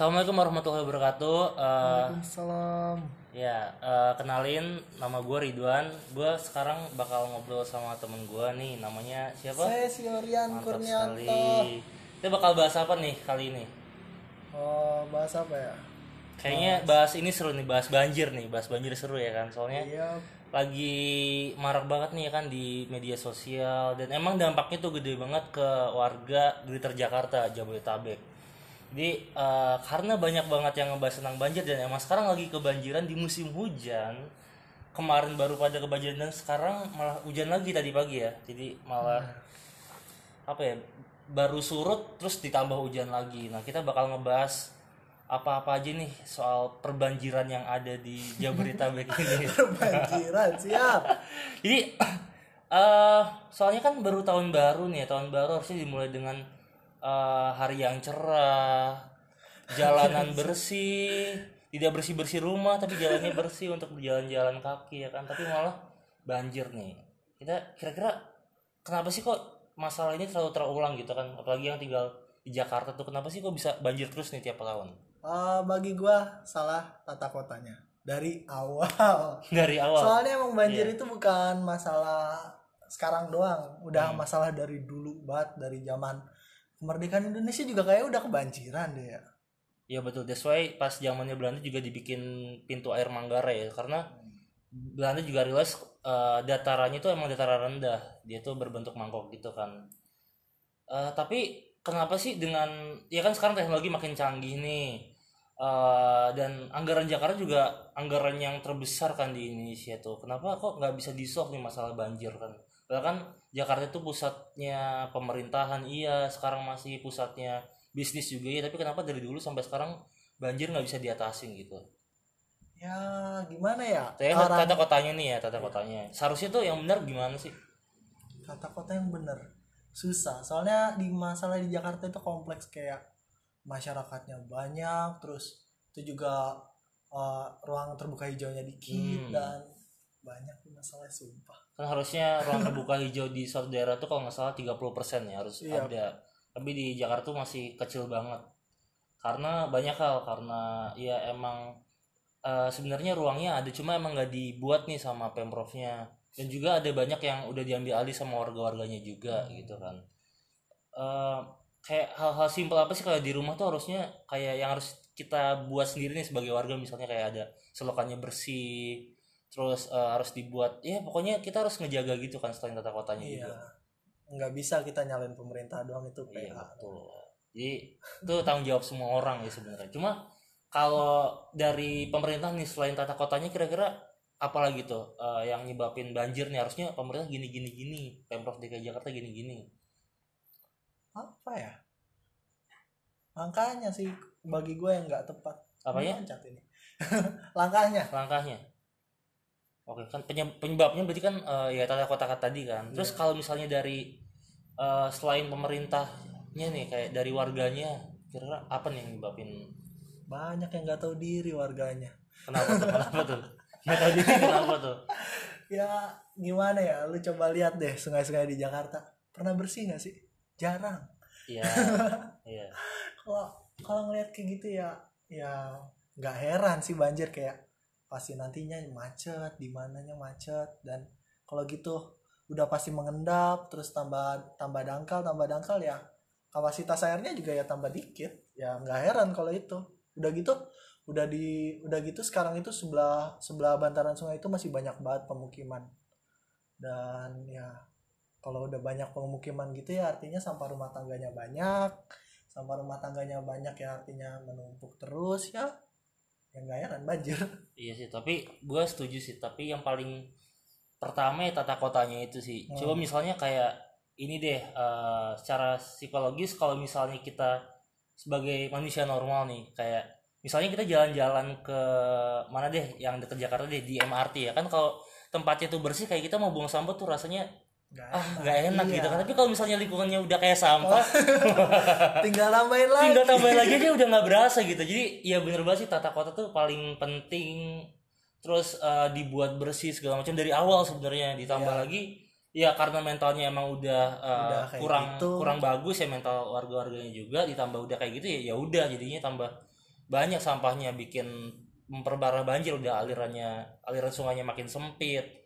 Assalamualaikum warahmatullahi wabarakatuh. Eh, Waalaikumsalam. ya, eh, kenalin nama gue Ridwan. Gue sekarang bakal ngobrol sama temen gue nih, namanya siapa? Saya si Orian Mantap Kurnianto. sekali. Kita bakal bahas apa nih kali ini? Oh, bahas apa ya? Kayaknya bahas ini seru nih, bahas banjir nih, bahas banjir seru ya kan? Soalnya Iya, lagi marak banget nih ya kan di media sosial dan emang dampaknya tuh gede banget ke warga Greater Jakarta Jabodetabek. Jadi eh, karena banyak banget yang ngebahas tentang banjir dan emang sekarang lagi kebanjiran di musim hujan. Kemarin baru pada kebanjiran dan sekarang malah hujan lagi tadi pagi ya. Jadi malah apa ya? Baru surut terus ditambah hujan lagi. Nah, kita bakal ngebahas apa-apa aja nih soal perbanjiran yang ada di Jabodetabek ini. banjiran siap. Jadi eh soalnya kan baru tahun baru nih, tahun baru harusnya dimulai dengan eh, hari yang cerah, jalanan bersih, tidak bersih-bersih rumah tapi jalannya bersih untuk berjalan-jalan kaki ya kan, tapi malah banjir nih. Kita kira-kira kenapa sih kok masalah ini terlalu terulang gitu kan, apalagi yang tinggal di Jakarta tuh kenapa sih kok bisa banjir terus nih tiap tahun? Eh, bagi gua salah tata kotanya dari awal. Dari awal. Soalnya emang banjir Iya. itu bukan masalah sekarang doang, udah masalah dari dulu banget dari zaman kemerdekaan Indonesia juga kayak udah kebanjiran deh ya. Iya betul, that's why pas zamannya Belanda juga dibikin pintu air Manggarai ya, karena Belanda juga realize eh, datarannya itu emang dataran rendah, dia tuh berbentuk mangkok gitu kan. Eh, tapi kenapa sih dengan ya kan sekarang teknologi makin canggih nih, Eh, dan anggaran Jakarta juga anggaran yang terbesar kan di Indonesia tuh, kenapa kok nggak bisa di solve nih masalah banjir kan? Padahal kan Jakarta itu pusatnya pemerintahan, iya sekarang masih pusatnya bisnis juga ya, tapi kenapa dari dulu sampai sekarang banjir nggak bisa diatasin gitu? Ya gimana ya? Saya Orang- tata kotanya nih ya, tata kotanya. Seharusnya tuh yang benar gimana sih? kata kota yang bener susah soalnya di masalah di Jakarta itu kompleks kayak masyarakatnya banyak terus itu juga uh, ruang terbuka hijaunya dikit Hmm. dan banyak masalah sumpah Kan harusnya ruang terbuka hijau di suatu daerah tuh kalau nggak salah 30% ya harus Iya. ada. Tapi di Jakarta tuh masih kecil banget. Karena banyak hal, karena ya emang eh, sebenarnya ruangnya ada cuma emang nggak dibuat nih sama pemprovnya. Dan juga ada banyak yang udah diambil alih sama warga-warganya juga gitu kan. Eh, kayak hal-hal simpel apa sih kalau di rumah tuh harusnya kayak yang harus kita buat sendiri nih sebagai warga misalnya kayak ada selokannya bersih terus eh, harus dibuat ya pokoknya kita harus ngejaga gitu kan selain tata kotanya iya. juga. Nggak bisa kita nyalain pemerintah doang itu iya PH betul. Jadi itu tanggung jawab semua orang ya sebenarnya. Cuma kalau dari pemerintah nih selain tata kotanya kira-kira apalagi tuh eh, yang nyebabin banjir nih? Harusnya pemerintah gini gini gini. Pemprov DKI Jakarta gini gini. Apa ya? Langkahnya sih bagi gue yang nggak tepat. Apanya? Loncat ini. Langkahnya. Langkahnya oke kan penye- penyebabnya berarti kan eh, ya tata kota tadi kan. Terus kalau misalnya dari eh, selain pemerintahnya nih kayak dari warganya kira-kira apa nih yang nyebabin? Banyak yang nggak tahu diri warganya. Kenapa tuh? Kenapa tuh? Nggak tahu diri kenapa tuh? Ya gimana ya? Lu coba lihat deh sungai-sungai di Jakarta. Pernah bersih nggak sih? Jarang. Iya iya. Kalau kalau ngeliat kayak gitu ya ya nggak heran sih banjir kayak pasti nantinya macet di mananya macet dan kalau gitu udah pasti mengendap terus tambah tambah dangkal tambah dangkal ya kapasitas airnya juga ya tambah dikit. Ya nggak heran kalau itu. Udah gitu udah di udah gitu sekarang itu sebelah sebelah bantaran sungai itu masih banyak banget pemukiman. Dan ya kalau udah banyak pemukiman gitu ya artinya sampah rumah tangganya banyak sampah rumah tangganya banyak ya artinya menumpuk terus ya ya nggak heran banjir. Iya sih tapi gue setuju sih. Tapi yang paling pertama ya tata kotanya itu sih. Hmm. coba misalnya kayak ini deh eh, secara psikologis kalau misalnya kita sebagai manusia normal nih kayak misalnya kita jalan-jalan ke mana deh yang deket Jakarta deh di MRT ya. Kan kalau tempatnya tuh bersih kayak kita mau buang sampah tuh rasanya nggak ah nggak enak Iya. gitu. Kan tapi kalau misalnya lingkungannya udah kayak sampah tinggal nambahin lagi. tinggal tambahin lagi aja udah nggak berasa gitu. Jadi ya bener banget sih tata kota tuh paling penting. Terus eh, dibuat bersih segala macam dari awal sebenarnya. Ditambah Iya. lagi ya karena mentalnya emang udah, eh, Udah kurang gitu. kurang bagus ya mental warga-warganya juga. Ditambah udah kayak gitu ya ya udah jadinya tambah banyak sampahnya. Bikin memperparah banjir. Udah alirannya aliran sungainya makin sempit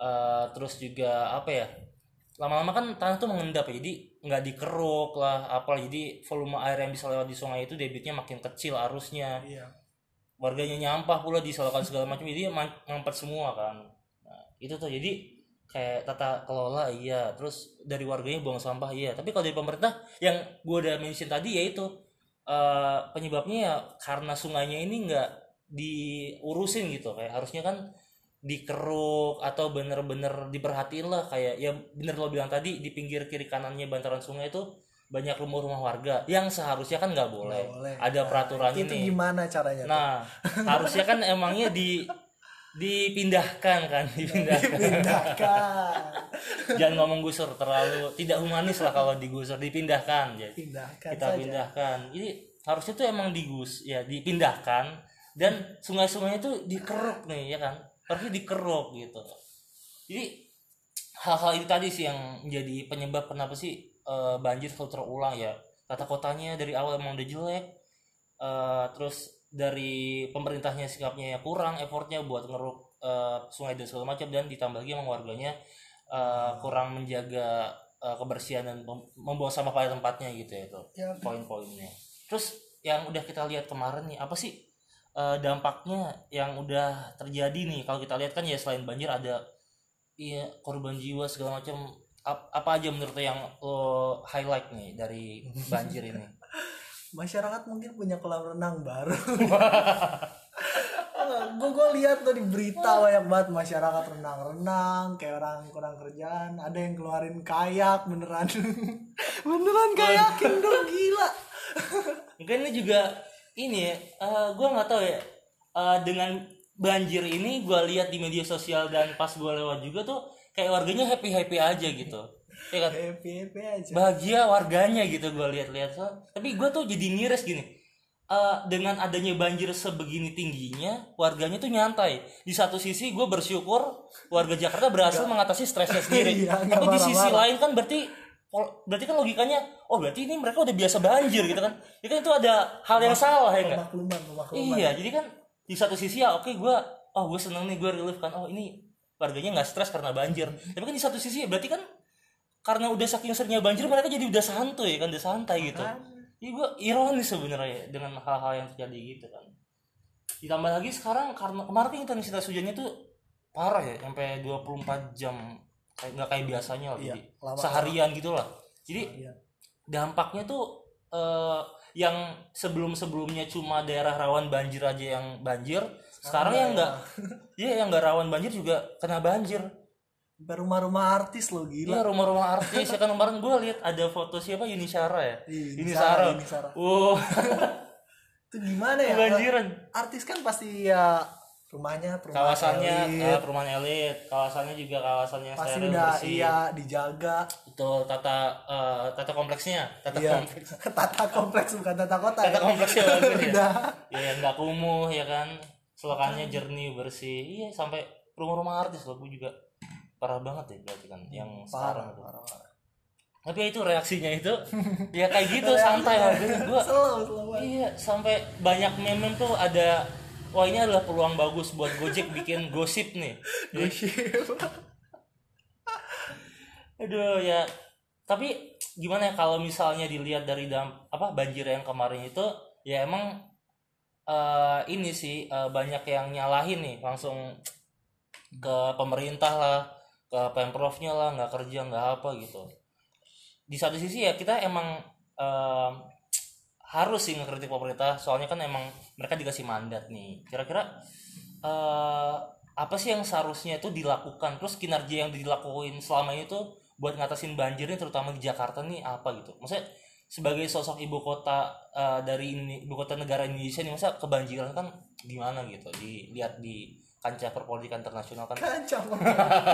Eh, terus juga apa ya? Lama-lama kan tanah tuh mengendap ya jadi nggak dikeruk lah apa jadi volume air yang bisa lewat di sungai itu debitnya makin kecil arusnya. Iya. Warganya nyampah pula disalurkan segala macam jadi man- mampet semua kan. Nah, itu tuh. Jadi kayak tata kelola iya. Terus dari warganya buang sampah iya. Tapi kalau dari pemerintah yang gua udah mention tadi yaitu eh penyebabnya ya karena sungainya ini nggak diurusin gitu. Kayak harusnya kan dikeruk atau bener-bener diperhatiin lah kayak ya bener lo bilang tadi di pinggir kiri kanannya bantaran sungai itu banyak rumah-rumah warga yang seharusnya kan nggak boleh. Boleh. ada Nah, peraturannya itu nih gimana caranya tuh? Nah, harusnya kan emangnya di dipindahkan kan, dipindahkan. pindahkan Jangan ngomong gusur terlalu tidak humanis lah kalau digusur, dipindahkan. Jadi pindahkan kita saja pindahkan. Jadi harusnya tuh emang digus ya dipindahkan dan sungai-sungai itu dikeruk nih ya kan. Harusnya dikeruk gitu. Jadi hal-hal itu tadi sih yang menjadi penyebab kenapa sih eh, banjir selalu terulang ya. Tata kotanya dari awal emang udah jelek. Eh, terus dari pemerintahnya sikapnya yang kurang effortnya buat ngeruk eh, sungai dan segala macam dan ditambah lagi emang warganya eh, kurang menjaga eh, kebersihan dan mem- membuang sampah pada tempatnya gitu ya itu ya poin-poinnya terus yang udah kita lihat kemarin nih apa sih eh, dampaknya yang udah terjadi nih. Kalau kita lihat kan ya selain banjir ada iya korban jiwa segala macam. Ap- apa aja menurut lo yang lo highlight nih dari banjir ini? Masyarakat mungkin punya kolam renang baru. Gue gue lihat tuh di berita banyak banget masyarakat renang-renang kayak orang kurang kerjaan ada yang keluarin kayak beneran. Beneran kayakin dong gila. Mungkin ini juga ini ya gue nggak tahu ya. Eh, dengan banjir ini gue lihat di media sosial dan pas gue lewat juga tuh kayak warganya happy happy aja gitu. Ya kan? Happy happy aja. Bahagia warganya gitu gue lihat-lihat. So, tapi gue tuh jadi miris gini. Eh, dengan adanya banjir sebegini tingginya warganya tuh nyantai. Di satu sisi gue bersyukur warga Jakarta berhasil mengatasi stresnya sendiri. Iya, tapi di sisi lain kan berarti pol- berarti kan logikanya oh berarti ini mereka udah biasa banjir gitu kan. Itu kan itu ada hal yang salah ya pemakluman iya jadi kan di satu sisi ya oke gue oh gue seneng nih gue relief kan. Oh ini warganya nggak stres karena banjir. Tapi kan di satu sisi ya berarti kan karena udah saking seringnya banjir mereka jadi udah santuy kan udah santai gitu. Iya gue ironis sebenarnya dengan hal-hal yang terjadi gitu kan. Ditambah lagi sekarang karena kemarin kan intensitas hujannya tuh parah ya sampai 24 jam kayak nggak kayak biasanya lah Iya, jadi lama- seharian gitu lah. Jadi Iya. dampaknya tuh eh, yang sebelum-sebelumnya cuma daerah rawan banjir aja yang banjir sekarang, yang enggak iya yang enggak rawan banjir juga kena banjir. Rumah-rumah artis lo Iya gila rumah-rumah artis. Ya kan kemarin gue lihat ada foto siapa? Yuni Shara ya? Iya, Yuni Yuni Shara, Shara Yuni Shara. wow. Itu gimana ya? Kebanjiran. Artis kan pasti ya rumahnya perumahan kawasannya elit. eh, perumahan elit. Kawasannya juga kawasan yang pasti steril udah bersih. iya dijaga. Betul tata eh, tata kompleksnya tata iya. kompleks. Tata kompleks bukan tata kota tata ya. kompleksnya ya udah. Ya yang nggak kumuh ya kan? Selokannya jernih bersih. Iya sampai rumah-rumah artis loh gue juga parah banget ya berarti kan yang sekarang parah tuh. parah parah. Tapi ya itu reaksinya itu ya kayak gitu santai gue. Iya, sampai banyak meme tuh ada wah ini adalah peluang bagus buat Gojek bikin gosip nih. Aduh ya. Tapi gimana ya kalau misalnya dilihat dari dam apa banjir yang kemarin itu ya emang eh, ini sih eh, banyak yang nyalahin nih langsung ke pemerintah lah, ke pemprovnya lah, nggak kerja nggak apa gitu. Di satu sisi ya kita emang em, harus sih ngekritik pemerintah soalnya kan emang mereka dikasih mandat nih. Kira-kira eh apa sih yang seharusnya itu dilakukan? Terus kinerja yang dilakuin selama ini tuh buat ngatasin banjirnya terutama di Jakarta nih apa gitu? Maksudnya sebagai sosok ibu kota eh, dari ini ibu kota negara Indonesia nih masa kebanjiran kan gimana gitu? Dilihat di kancah perpolitikan internasional kan. Kancam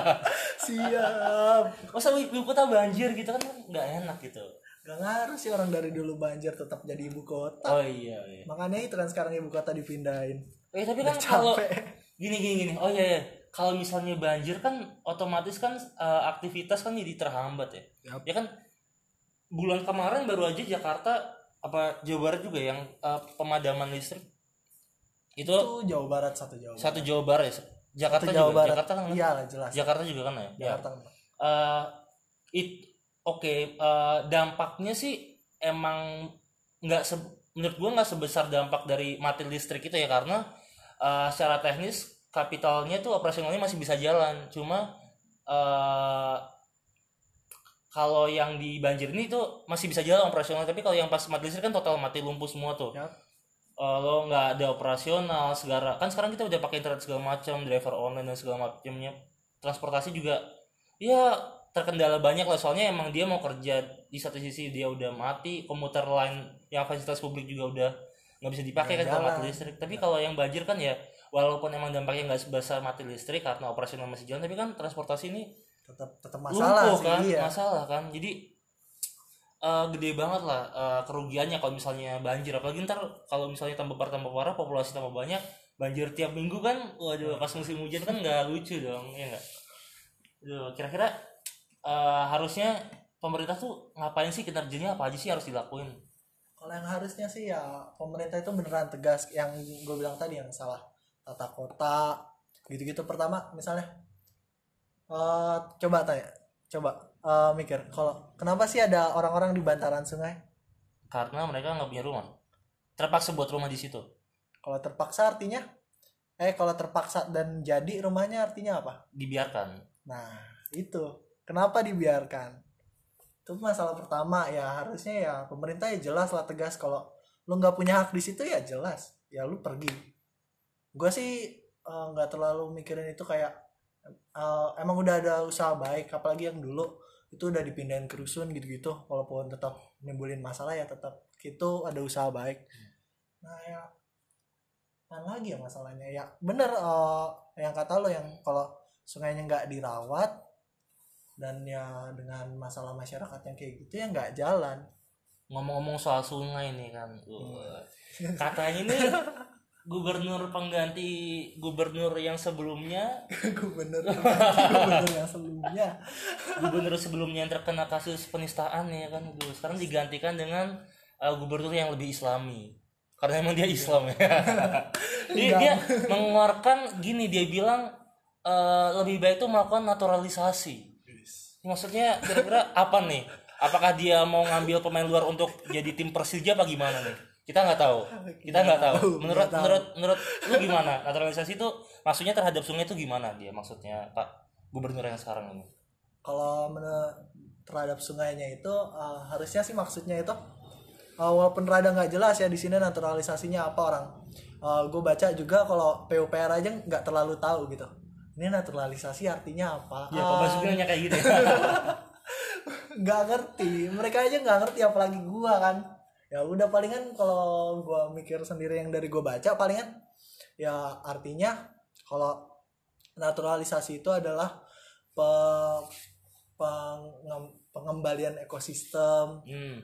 siap. Masa ibu kota banjir gitu kan nggak enak gitu gak ngaruh sih orang dari dulu banjir tetap jadi ibu kota. Oh iya iya. Makanya itu kan sekarang ibu kota dipindahin. Eh tapi kan kalau gini gini gini. Oh iya ya. Kalau misalnya banjir kan otomatis kan eh, aktivitas kan jadi terhambat ya. Yap. Ya kan bulan kemarin baru aja Jakarta apa Jawa Barat juga yang eh, pemadaman listrik. Itu, itu Jawa Barat satu Jawa satu Jawa Barat ya? Jakarta Satu Jawa juga Barat. Jakarta kan? Iya jelas. Jakarta juga kan ya, ya. Jakarta Eh, it oke eh, dampaknya sih emang nggak se- menurut gua nggak sebesar dampak dari mati listrik itu ya karena eh, secara teknis kapitalnya tuh operasionalnya masih bisa jalan. Cuma eh kalau yang di banjir ini tuh masih bisa jalan operasional. Tapi kalau yang pas mati listrik kan total mati lumpuh semua tuh. Ya Eh, lo nggak ada operasional segala kan sekarang kita udah pakai internet segala macam driver online dan segala macamnya. Transportasi juga ya terkendala banyak lah. Soalnya emang dia mau kerja di satu sisi dia udah mati komuter lain yang fasilitas publik juga udah nggak bisa dipakai kan mati listrik. Tapi kalau yang banjir kan ya walaupun emang dampaknya nggak sebesar mati listrik karena operasional masih jalan tapi kan transportasi ini tetap tetap masalah lumpuh sih kan iya. masalah kan. Jadi eh, gede banget lah eh, kerugiannya kalau misalnya banjir. Apalagi ntar kalau misalnya tambah parah tambah parah populasi tambah banyak banjir tiap minggu kan waduh pas musim hujan kan nggak lucu dong ya nggak? Kira-kira eh, harusnya pemerintah tuh ngapain sih kinerjanya apa aja sih harus dilakuin? Kalau yang harusnya sih ya pemerintah itu beneran tegas. Yang gue bilang tadi yang salah tata kota gitu-gitu. Pertama misalnya eh coba tanya coba eh, mikir kalau kenapa sih ada orang-orang di bantaran sungai? Karena mereka nggak punya rumah. Terpaksa buat rumah di situ. Kalau terpaksa artinya? Eh kalau terpaksa dan jadi rumahnya artinya apa? Dibiarkan. Nah itu kenapa dibiarkan? Itu masalah pertama ya harusnya ya pemerintah ya jelas lah tegas. Kalau lu nggak punya hak di situ ya jelas. Ya lu pergi. Gue sih eh, nggak terlalu mikirin itu kayak eh, emang udah ada usaha baik apalagi yang dulu itu udah dipindahin ke rusun gitu-gitu. Walaupun tetap nimbulin masalah ya tetap itu ada usaha baik. Nah ya apa lagi ya masalahnya? Ya bener eh, yang kata lo yang kalau sungainya nggak dirawat dan ya dengan masalah masyarakat yang kayak gitu ya nggak jalan. Ngomong-ngomong soal sungai nih kan Wah. katanya nih gubernur pengganti gubernur yang sebelumnya. Gubernur gubernur yang sebelumnya. Gubernur sebelumnya yang terkena kasus penistaan ya kan Gue sekarang digantikan dengan uh, gubernur yang lebih islami. Karena emang dia Islam ya. Dia, dia mengeluarkan gini dia bilang uh, lebih baik tuh melakukan naturalisasi maksudnya kira-kira apa nih? Apakah dia mau ngambil pemain luar untuk jadi tim Persija apa gimana nih? Kita nggak tahu. Kita nggak tahu. Menurut tahu. menurut menurut lu gimana? Naturalisasi itu maksudnya terhadap sungai itu gimana dia? Maksudnya pak gubernur yang sekarang ini? Kalau menurut terhadap sungainya itu eh, harusnya sih maksudnya itu eh, walaupun rada nggak jelas ya di sini naturalisasinya apa orang gue baca juga kalau PUPR aja nggak terlalu tahu gitu ini naturalisasi artinya apa? Ya pak Basuki nanya kayak gitu ya. Nggak ngerti. Mereka aja nggak ngerti apalagi gua kan. Ya udah palingan kalau gua mikir sendiri yang dari gua baca palingan ya artinya kalau naturalisasi itu adalah pe- pengem- pengembalian ekosistem hmm.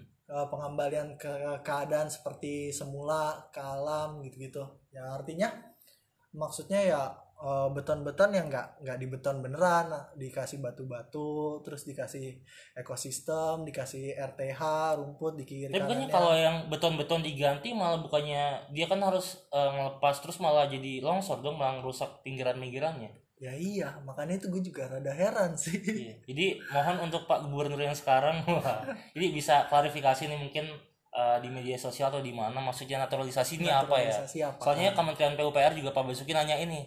pengembalian ke keadaan seperti semula ke alam gitu-gitu. Ya artinya maksudnya ya eh, beton-beton yang nggak nggak dibeton beneran nah, dikasih batu-batu terus dikasih ekosistem dikasih RTH rumput di kiri Tapi bukannya kalau yang beton-beton diganti malah bukannya dia kan harus eh, ngelepas terus malah jadi longsor dong malah ngerusak pinggiran-pinggirannya. ya iya makanya itu gue juga rada heran sih Iya. Jadi mohon untuk Pak Gubernur yang sekarang wah, jadi bisa klarifikasi nih mungkin eh, di media sosial atau di mana maksudnya naturalisasi ini apa ya? Apa? Soalnya Kementerian PUPR juga Pak Basuki nanya ini,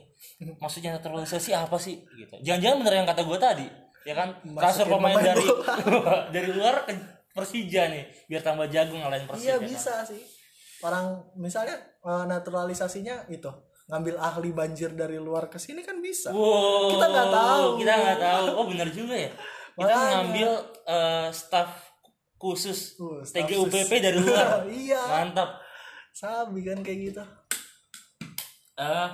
maksudnya naturalisasi apa sih? Gitu. Jangan-jangan bener yang kata gue tadi, ya kan? Transfer Masukin pemain pemain dari dari luar ke Persija nih, biar tambah jagung ngalahin Persija. iya kan? bisa sih orang misalnya eh, naturalisasinya itu ngambil ahli banjir dari luar ke sini kan bisa Wow, Kita nggak tahu. Kita nggak tahu. Oh benar juga ya. Kita Makanya. ngambil eh, staff khusus Uh, staff TGUPP sus. dari luar. iya Mantap. sabi kan kayak gitu Eh,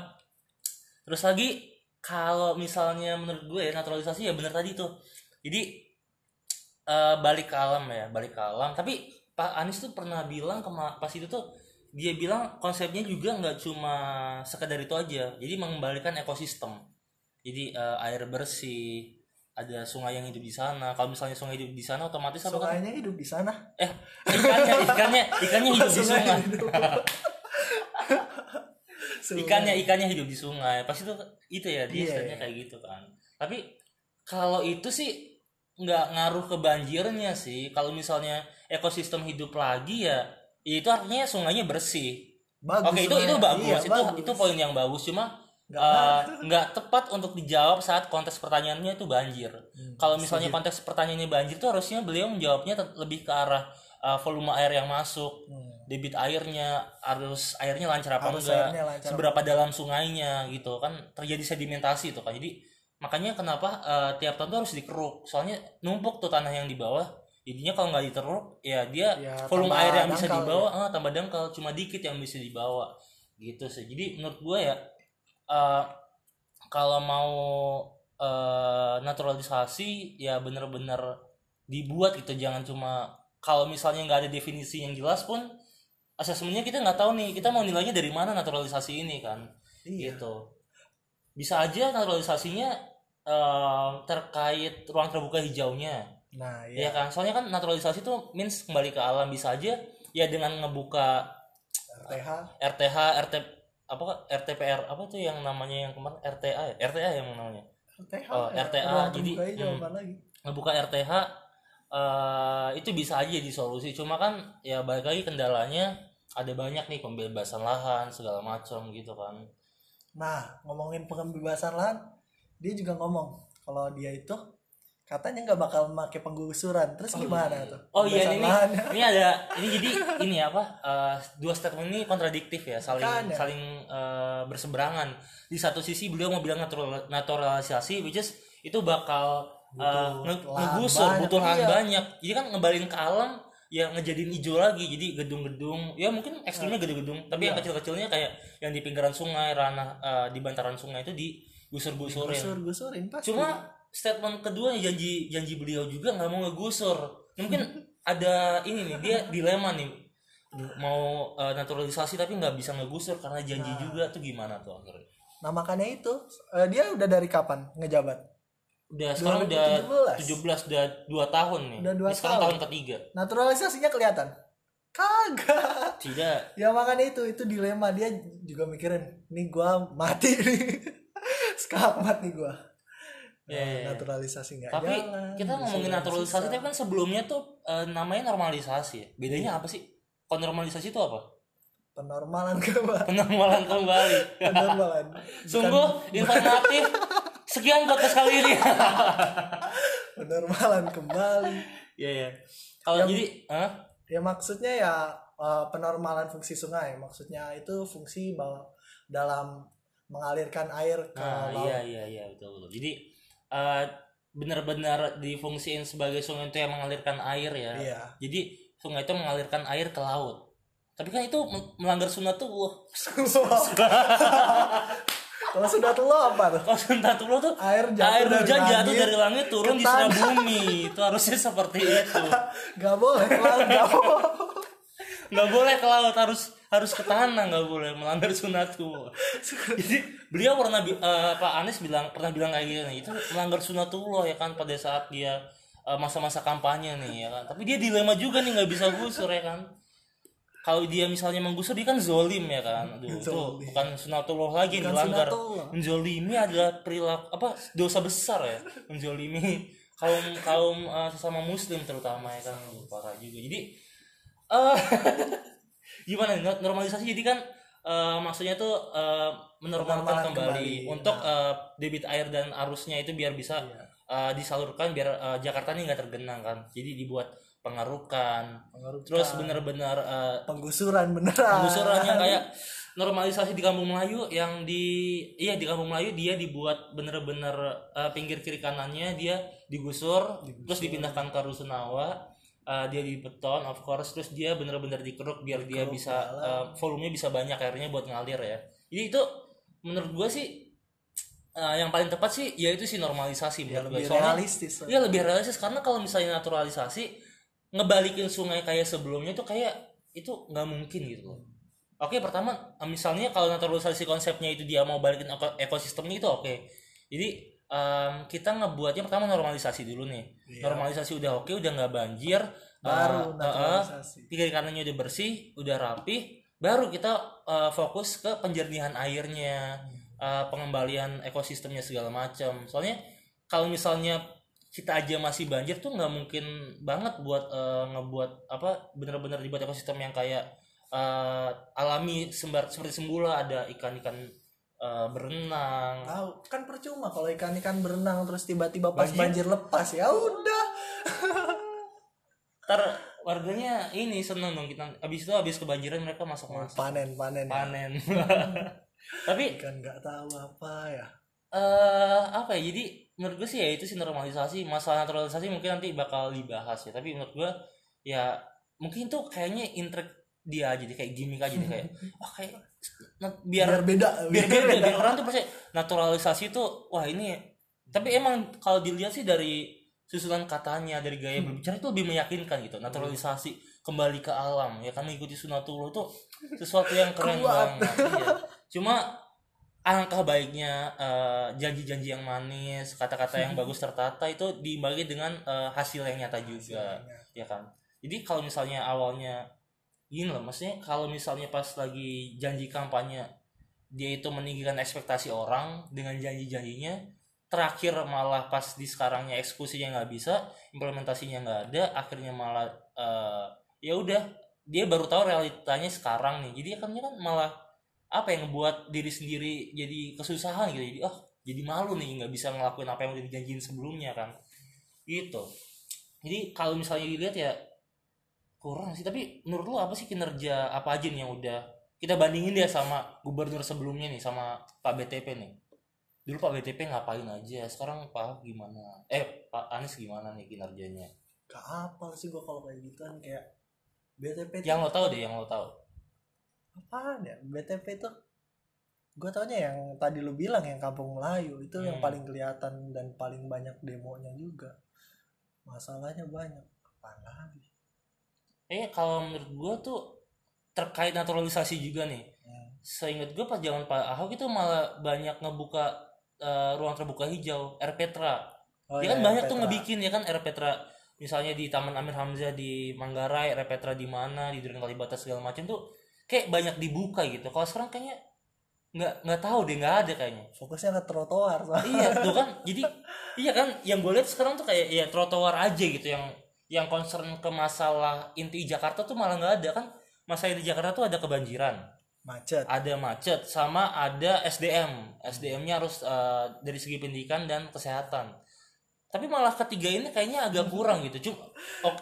terus lagi kalau misalnya menurut gue ya naturalisasi ya benar tadi tuh. Jadi eh, balik ke alam ya, balik ke alam. Tapi Pak Anies tuh pernah bilang kema- pas itu tuh dia bilang konsepnya juga nggak cuma sekedar itu aja. Jadi mengembalikan ekosistem. Jadi eh, air bersih, ada sungai yang hidup di sana kalau misalnya sungai hidup di sana otomatis apa kan sungainya hidup di sana eh ikannya ikannya ikannya hidup di. Sungai. Ikannya ikannya hidup di sungai. Pas itu itu ya dia istilahnya iya. kayak gitu kan. Tapi kalau itu sih nggak ngaruh ke banjirnya sih. Kalau misalnya ekosistem hidup lagi ya ya itu artinya sungainya bersih. Bagus oke itu itu bagus. Iya, itu bagus. itu poin yang bagus. Cuma Nggak nggak tepat untuk dijawab saat konteks pertanyaannya itu banjir. Hmm, kalau misalnya setuju. konteks pertanyaannya banjir tuh harusnya beliau menjawabnya lebih ke arah eh, volume air yang masuk Hmm. debit airnya arus airnya lancar apa Arus enggak lancar apa seberapa dalam sungainya gitu kan terjadi sedimentasi itu kan. Jadi makanya kenapa eh, tiap tahun tuh harus dikeruk. Soalnya numpuk tuh tanah yang di bawah jadinya kalau nggak diteruk ya dia Ya, volume air yang bisa dibawa eh, tambah dangkal cuma dikit yang bisa dibawa gitu sih. Jadi menurut gue ya eh, kalau mau naturalisasi ya bener-bener dibuat gitu. Jangan cuma kalau misalnya nggak ada definisi yang jelas pun asesmennya kita nggak tahu nih kita mau nilainya dari mana naturalisasi ini kan? Iya. Gitu. Bisa aja naturalisasinya eh, terkait ruang terbuka hijaunya. Nah ya iya kan? Soalnya kan naturalisasi itu means kembali ke alam bisa aja ya dengan ngebuka RTH RTH RT apa RTPR apa tuh yang namanya yang kemarin? RTA ya? RTA yang namanya? RTH Oh, ya. RTA, Ruang jadi, hmm. ngebuka RTH eh itu bisa aja jadi solusi cuma kan ya balik lagi kendalanya ada banyak nih pembebasan lahan segala macam gitu kan Nah, ngomongin pembebasan lahan, dia juga ngomong kalau dia itu katanya nggak bakal pakai penggusuran. Terus gimana tuh? oh iya ini lahannya? ini ada ini jadi ini apa eh, dua statement ini kontradiktif ya saling Makanya. saling eh, berseberangan di satu sisi beliau mau bilang natural, naturalisasi which is itu bakal eh, ngegusur banyak, butuh lahan iya. banyak jadi kan ngebalin ke alam ya ngejadiin hijau lagi jadi gedung-gedung ya mungkin ekstrimnya gedung-gedung tapi yang Iya. kecil-kecilnya kayak yang di pinggiran sungai ranah eh, di bantaran sungai itu digusur-gusurin Gusur-gusurin pasti. cuma statement kedua janji janji beliau juga nggak mau ngegusur mungkin ada ini nih dia dilema nih mau eh, naturalisasi tapi nggak bisa ngegusur karena janji Nah. juga tuh gimana tuh akhirnya Nah, makanya itu eh, dia udah dari kapan ngejabat? Udah sekarang udah 2017. 17 udah dua tahun nih Udah dua Ini sekarang tahun. tahun ketiga Naturalisasinya kelihatan. Kagak. tidak Ya makanya itu itu dilema dia juga mikirin, nih gua mati nih. Sekamat nih gua. Iya, iya, iya. naturalisasi nggak tapi jalan. kita ngomongin gusur naturalisasi susah. tapi kan sebelumnya tuh eh, namanya normalisasi ya bedanya apa sih kalau normalisasi itu apa penormalan kembali. penormalan kembali Penormalan. sungguh informatif sekian podcast kali ini Penormalan kembali. Iya ya. Kalau jadi, Hah? Ya maksudnya ya eh, penormalan fungsi sungai. Maksudnya itu fungsi bahwa dalam mengalirkan air ke nah laut. iya iya iya betul betul. Jadi eh, benar-benar difungsiin sebagai sungai itu yang mengalirkan air ya. Iya. Jadi sungai itu mengalirkan air ke laut. Tapi kan itu mel- melanggar sunatullah. Kalau sudah tua apa tuh? Kalau sunatullah tuh Air jatuh air dari hujan jatuh langit dari langit turun di tanah. bumi. Itu harusnya seperti itu. Gak boleh ke laut, gak boleh. nggak boleh ke laut harus harus ke tanah nggak boleh melanggar sunatullah jadi beliau pernah bi- eh, Pak Anies bilang pernah bilang kayak gini itu melanggar sunatullah ya kan pada saat dia eh, masa-masa kampanye nih ya kan tapi dia dilema juga nih nggak bisa gusur ya kan kalau dia misalnya menggusur dia kan zolim ya kan? Aduh, itu bukan sunatullah lagi yang Bukan dilanggar. sunatullah. menzolimi adalah perilaku apa dosa besar ya. Menzolimi kaum kaum eh, sesama muslim terutama ya kan? Parah juga. Jadi eh gimana? Nih, normalisasi jadi kan eh, maksudnya tuh eh, menormalkan kembali, kembali, untuk eh, nah. debit air dan arusnya itu biar bisa Iya. eh, disalurkan biar eh, Jakarta ini nggak tergenang kan? Jadi dibuat pengarukan. Pengarukan. terus benar-benar eh, penggusuran beneran. penggusuran yang kayak normalisasi di kampung Melayu yang di iya di kampung Melayu dia dibuat bener-bener eh, pinggir kiri kanannya dia digusur, terus dipindahkan ke rusunawa eh, dia di beton of course terus dia bener-bener dikeruk biar dia Dikeruk bisa ke eh, volumenya bisa banyak airnya buat ngalir ya. Jadi itu menurut gue sih eh, yang paling tepat sih yaitu si normalisasi Ya, menurut gue lebih Soalnya- realistis. Iya lebih realistis. Karena kalau misalnya naturalisasi ngebalikin sungai kayak sebelumnya itu kayak itu nggak mungkin gitu loh. Oke pertama misalnya kalau naturalisasi konsepnya itu dia mau balikin eko- ekosistemnya itu oke. Jadi em, kita ngebuatnya pertama normalisasi dulu nih Iya. normalisasi udah oke udah nggak banjir baru eh, naturalisasi kiri kanannya udah bersih udah rapi baru kita eh, fokus ke penjernihan airnya eh, pengembalian ekosistemnya segala macam soalnya kalau misalnya kita aja masih banjir tuh nggak mungkin banget buat eh, ngebuat apa bener-bener dibuat ekosistem yang kayak eh, alami sembar seperti semula. Ada ikan-ikan eh, berenang. Tahu kan percuma kalau ikan-ikan berenang terus tiba-tiba pas Banjir? banjir, lepas. Ya udah. Ntar warganya ini seneng dong kita abis itu abis kebanjiran mereka masuk masuk panen panen ya. panen. Tapi kan nggak tahu apa ya. Eh apa ya jadi menurut gue sih ya itu sih normalisasi. Masalah naturalisasi mungkin nanti bakal dibahas ya tapi menurut gue ya mungkin tuh kayaknya intrik dia aja deh kayak gimmick aja deh kayak wah kayak na- biar, biar beda. biar beda biar orang tuh percaya naturalisasi tuh wah ini tapi emang kalau dilihat sih dari susunan katanya dari gaya berbicara itu lebih meyakinkan gitu naturalisasi kembali ke alam. Ya kan mengikuti sunatullah itu sesuatu yang keren banget iya. cuma alangkah baiknya eh, janji-janji yang manis kata-kata yang bagus tertata itu diimbangi dengan eh, hasil yang nyata juga ya kan? Jadi kalau misalnya awalnya gini loh maksudnya kalau misalnya pas lagi janji kampanye dia itu meninggikan ekspektasi orang dengan janji-janjinya terakhir malah pas di sekarangnya eksekusinya nggak bisa implementasinya nggak ada akhirnya malah eh, ya udah dia baru tahu realitanya sekarang nih. Jadi akhirnya kan malah apa yang ngebuat diri sendiri jadi kesusahan gitu? Jadi oh jadi malu nih nggak bisa ngelakuin apa yang udah dijanjiin sebelumnya kan? Gitu. Jadi kalau misalnya dilihat ya kurang sih. Tapi menurut lu apa sih kinerja apa aja nih yang udah kita bandingin dia sama gubernur sebelumnya nih sama Pak BTP nih? Dulu Pak BTP ngapain aja? Sekarang Pak Ahok gimana? Eh Pak Anies gimana nih kinerjanya? Gak apa sih gua kalau kayak gituan kayak BTP yang lo tahu deh yang lo tahu apaan ya? BTP itu gue taunya yang tadi lu bilang yang kampung Melayu itu yang Hmm. paling kelihatan dan paling banyak demonya juga. Masalahnya banyak. Apa lagi? Eh kalau menurut gua tuh terkait naturalisasi juga nih. Hmm. seingat gue pas zaman Pak Ahok itu malah banyak ngebuka eh, ruang terbuka hijau RPetra oh, dia kan iya, banyak tuh Petra. ngebikin ya kan RPetra misalnya di Taman Amir Hamzah di Manggarai RPetra di mana di Duren Kalibata segala macam tuh kayak banyak dibuka gitu. Kalau sekarang kayaknya nggak nggak tahu deh nggak ada kayaknya. Fokusnya ke trotoar iya tuh kan. Jadi iya kan yang gue lihat sekarang tuh kayak ya trotoar aja gitu. Yang yang concern ke masalah inti Jakarta tuh malah nggak ada kan. Masalah di Jakarta tuh ada kebanjiran. Macet. Ada macet sama ada SDM SDM-nya harus eh, dari segi pendidikan dan kesehatan tapi malah ketiga ini kayaknya agak kurang gitu. Cuma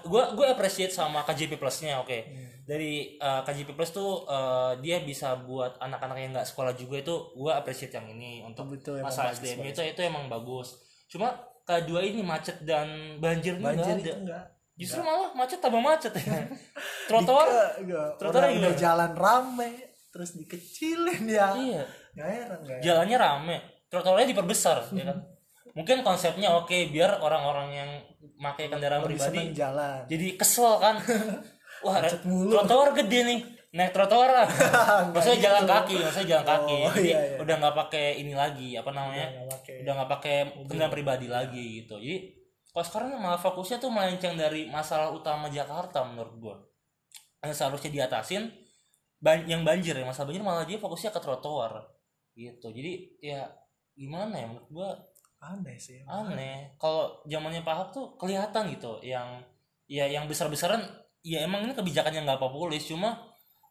gue gue appreciate sama KJP plusnya oke. Dari eh, KJP plus tuh eh, dia bisa buat anak-anak yang nggak sekolah juga itu gue appreciate yang ini untuk Betul, emang masa bagus, SDM itu itu emang bagus. Cuma kedua ini macet dan banjir banjir itu enggak justru malah macet tambah macet. Ya trotoar enggak. trotoar gimana? jalan rame terus dikecilin ya iya. Nggak heran nggak ya jalannya rame. Trotoarnya diperbesar ya kan mungkin konsepnya oke biar orang-orang yang pakai kendaraan lebih pribadi jalan. jadi kesel kan. Wah Macet mulu. trotoar gede nih. Naik trotoar lah. Maksudnya gitu. jalan kaki maksudnya jalan kaki. Oh, jadi iya, iya. udah nggak pakai ini lagi apa namanya? Udah nggak pakai kendaraan pribadi lagi gitu. Jadi kalau sekarang malah fokusnya tuh melenceng dari masalah utama Jakarta menurut gua. Yang seharusnya diatasin ban yang banjir ya masalah banjir malah dia fokusnya ke trotoar gitu. Jadi ya gimana ya menurut gua aneh sih aneh. kalau zamannya Pak Ahok tuh kelihatan gitu yang ya yang besar besaran ya emang ini kebijakan yang nggak populis cuma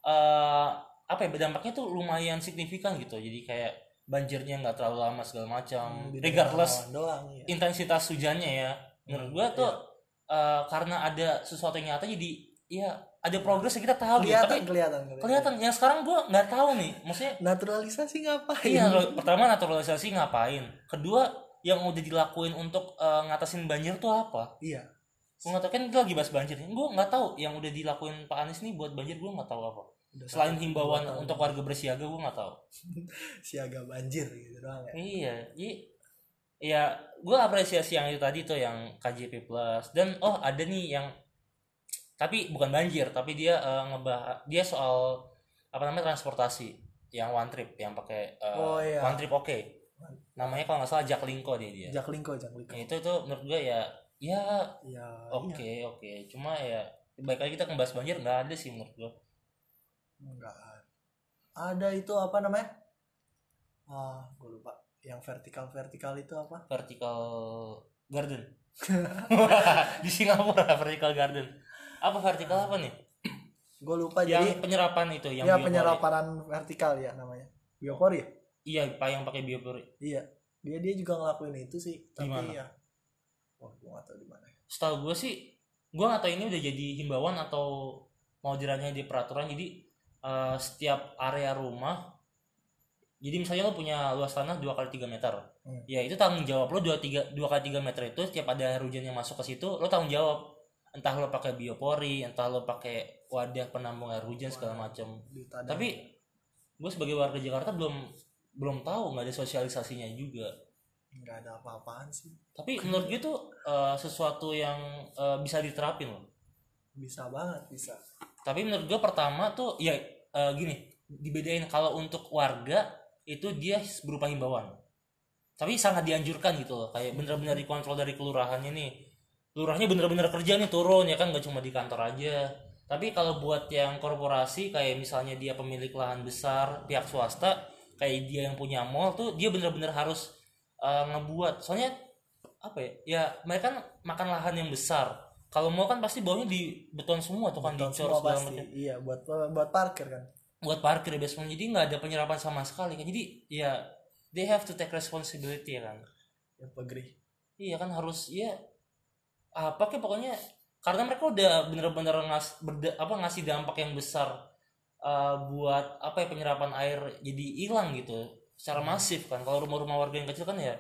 eh apa ya dampaknya tuh lumayan signifikan gitu. Jadi kayak banjirnya nggak terlalu lama segala macam. Hmm, regardless doang ya. intensitas hujannya ya. Menurut gua tuh eh, karena ada sesuatu yang nyata jadi ya ada progres yang kita tahu gitu. Kelihatan tapi kelihatan kelihatan. kelihatan. Yang sekarang gua nggak tahu nih. Maksudnya naturalisasi ngapain? Iya, pertama naturalisasi ngapain? Kedua, yang udah dilakuin untuk eh, ngatasin banjir tuh apa? iya Gue nggak tahu kan lagi bahas banjir. Gue nggak tahu yang udah dilakuin Pak Anies nih buat banjir gue nggak tahu apa. Udah Selain tahu, himbauan untuk warga bersiaga gue nggak tahu. siaga banjir gitu doang ya Iya, jadi ya gue apresiasi yang itu tadi tuh yang KJP plus dan oh ada nih yang tapi bukan banjir tapi dia eh, ngebahas dia soal apa namanya transportasi yang one trip yang pakai eh, Oh, iya. one trip oke namanya kalau nggak salah Jack Linko dia. Dia Jaklingko Jaklingko. Nah, itu tuh menurut gue ya ya ya oke iya. oke. Cuma ya baik lagi kita ngebahas banjir nggak ada sih menurut gue. Enggak ada. Itu apa namanya? Ah gue lupa. Yang vertikal vertikal itu apa? Vertical garden. Di Singapura vertical garden. Apa vertical apa nih? Gue lupa yang jadi penyerapan itu yang ya biopori. penyerapan vertikal ya namanya. Biopori ya? Iya pak yang pakai biopori. Iya. Dia dia juga ngelakuin itu sih tapi Di mana? ya wah gue gak tahu di mana. Setahu gue sih gue nggak tahu ini udah jadi himbauan atau mau diranya di peraturan. Jadi eh, setiap area rumah jadi misalnya lo punya luas tanah 2 kali 3 meter. Hmm. ya itu tanggung jawab lo 2 tiga dua kali 3 meter itu setiap ada air hujan yang masuk ke situ lo tanggung jawab. Entah lo pakai biopori entah lo pakai wadah penampung air hujan segala macam tapi gue sebagai warga Jakarta belum belum tahu nggak ada sosialisasinya juga. Nggak ada apa-apaan sih. Tapi menurut gue tuh eh, sesuatu yang eh, bisa diterapin loh. Bisa banget bisa. Tapi menurut gue pertama tuh ya eh, gini dibedain. Kalau untuk warga itu dia berupa himbauan. Tapi sangat dianjurkan gitu loh. Kayak bener-bener dikontrol dari kelurahannya nih. Kelurahnya bener-bener kerja nih turun ya kan? Gak cuma di kantor aja. Tapi kalau buat yang korporasi kayak misalnya dia pemilik lahan besar pihak swasta kayak dia yang punya mall tuh dia bener-bener harus eh, ngebuat. Soalnya apa ya ya mereka kan makan lahan yang besar. Kalau mau kan pasti bawahnya di beton semua tuh kan Beton dicor semua pasti. macam. Iya buat buat parkir kan. Buat parkir basement. Jadi nggak ada penyerapan sama sekali kan. Jadi ya they have to take responsibility ya kan. Ya pegri iya kan harus ya apa kayak pokoknya karena mereka udah bener-bener ngas berda- apa ngasih dampak yang besar uh, buat apa ya penyerapan air jadi hilang gitu. Secara masif kan. Kalau rumah-rumah warga yang kecil kan ya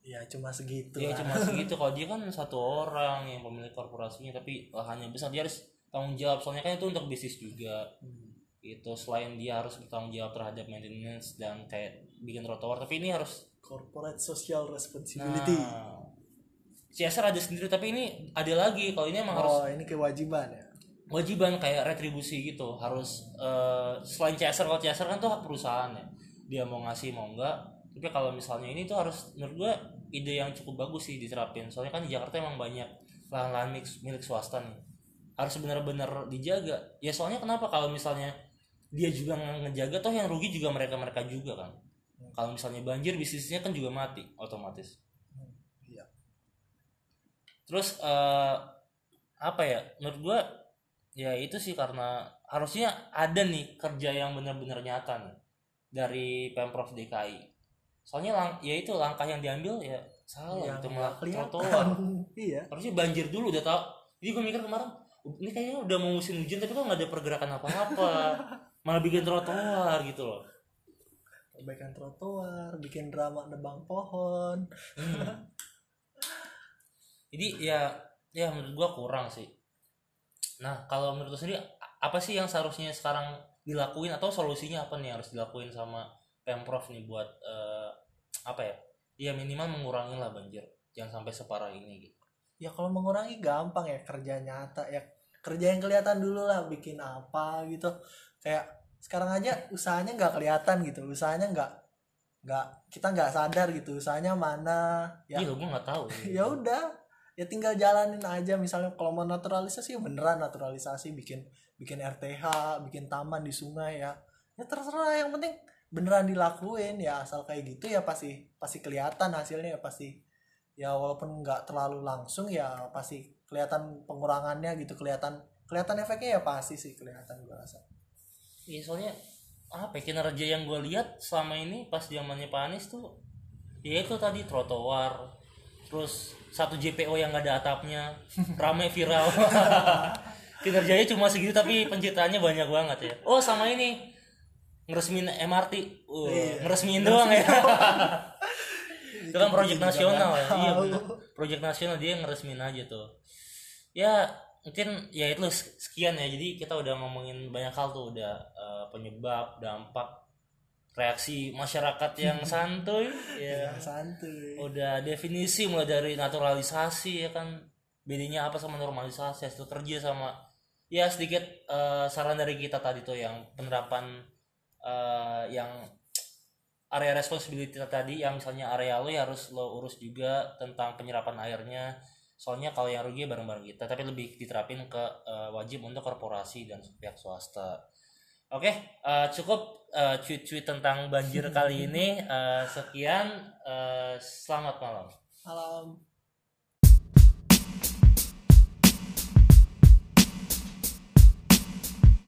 ya cuma segitu ya lah. cuma segitu. Kalau dia kan satu orang yang pemilik korporasinya tapi lahannya besar dia harus tanggung jawab. Soalnya kan itu untuk bisnis juga. Hmm. itu selain dia harus bertanggung jawab terhadap maintenance dan kayak bikin trotoar tapi ini harus corporate social responsibility. Nah CSR ada sendiri tapi ini ada lagi. Kalau ini emang harus oh ini kewajiban ya kewajiban kayak retribusi gitu. Harus eh, selain CSR kalau CSR kan tuh hak perusahaan ya. Dia mau ngasih mau enggak. Tapi kalau misalnya ini tuh harus menurut gua ide yang cukup bagus sih diterapin. Soalnya kan di Jakarta emang banyak lahan-lahan milik, milik swasta nih. Harus benar-benar dijaga. Ya soalnya kenapa? Kalau misalnya dia juga nge- ngejaga toh yang rugi juga mereka mereka juga kan. Kalau misalnya banjir bisnisnya kan juga mati otomatis. Iya. Terus eh, apa ya? Menurut gua ya itu sih karena harusnya ada nih kerja yang benar-benar nyata nih dari pemprov DKI soalnya lang ya itu langkah yang diambil ya salah yang itu malah trotoar. Iya. Harusnya banjir dulu udah tau. Jadi gue mikir kemarin ini kayaknya udah mau musim hujan tapi kok nggak ada pergerakan apa-apa? Malah bikin trotoar gitu loh. Perbaikan trotoar bikin drama nebang pohon. Hmm. jadi ya ya menurut gua kurang sih nah kalau menurut lu sendiri apa sih yang seharusnya sekarang dilakuin atau solusinya apa nih yang harus dilakuin sama pemprov nih buat eh, apa ya ya minimal mengurangi lah banjir jangan sampai separah ini gitu? Ya kalau mengurangi gampang ya kerja nyata ya. Kerja yang kelihatan dulu lah bikin apa gitu. Kayak sekarang aja usahanya nggak kelihatan gitu usahanya nggak nggak kita nggak sadar gitu usahanya mana ya. Iya lo gua nggak tahu ya udah ya tinggal jalanin aja. Misalnya kalau mau naturalisasi ya beneran naturalisasi. Bikin bikin RTH bikin taman di sungai ya. Ya terserah. Yang penting beneran dilakuin. Ya asal kayak gitu ya pasti pasti kelihatan hasilnya ya pasti. Ya walaupun nggak terlalu langsung ya pasti kelihatan pengurangannya gitu. Kelihatan kelihatan efeknya ya pasti sih kelihatan gue rasa. Iya soalnya apa ya, kinerja yang gue lihat selama ini pas zamannya Pak Anies tuh ya itu tadi trotoar terus satu JPO yang gak ada atapnya. Ramai viral. Kinerjanya cuma segitu tapi penciptaannya banyak banget ya. Oh sama ini. Ngeresmin MRT uh, Iya. ngeresmin doang ya. Itu kan proyek nasional ya. Nggak iya proyek nasional dia ngeresmin aja tuh. Ya mungkin ya itu sekian ya. Jadi kita udah ngomongin banyak hal tuh. Udah eh, penyebab dampak reaksi masyarakat yang santuy ya. Ya santuy. Udah definisi mulai dari naturalisasi ya kan. Bedanya apa sama normalisasi hasil kerja sama ya sedikit eh, saran dari kita tadi tuh yang penerapan eh, yang area responsibility tadi yang misalnya area lo ya harus lo urus juga tentang penyerapan airnya. Soalnya kalau yang rugi bareng-bareng kita tapi lebih diterapin ke uh, wajib untuk korporasi dan pihak swasta oke uh, cukup uh, cuit-cuit tentang banjir kali ini. Uh, sekian uh, selamat malam. Malam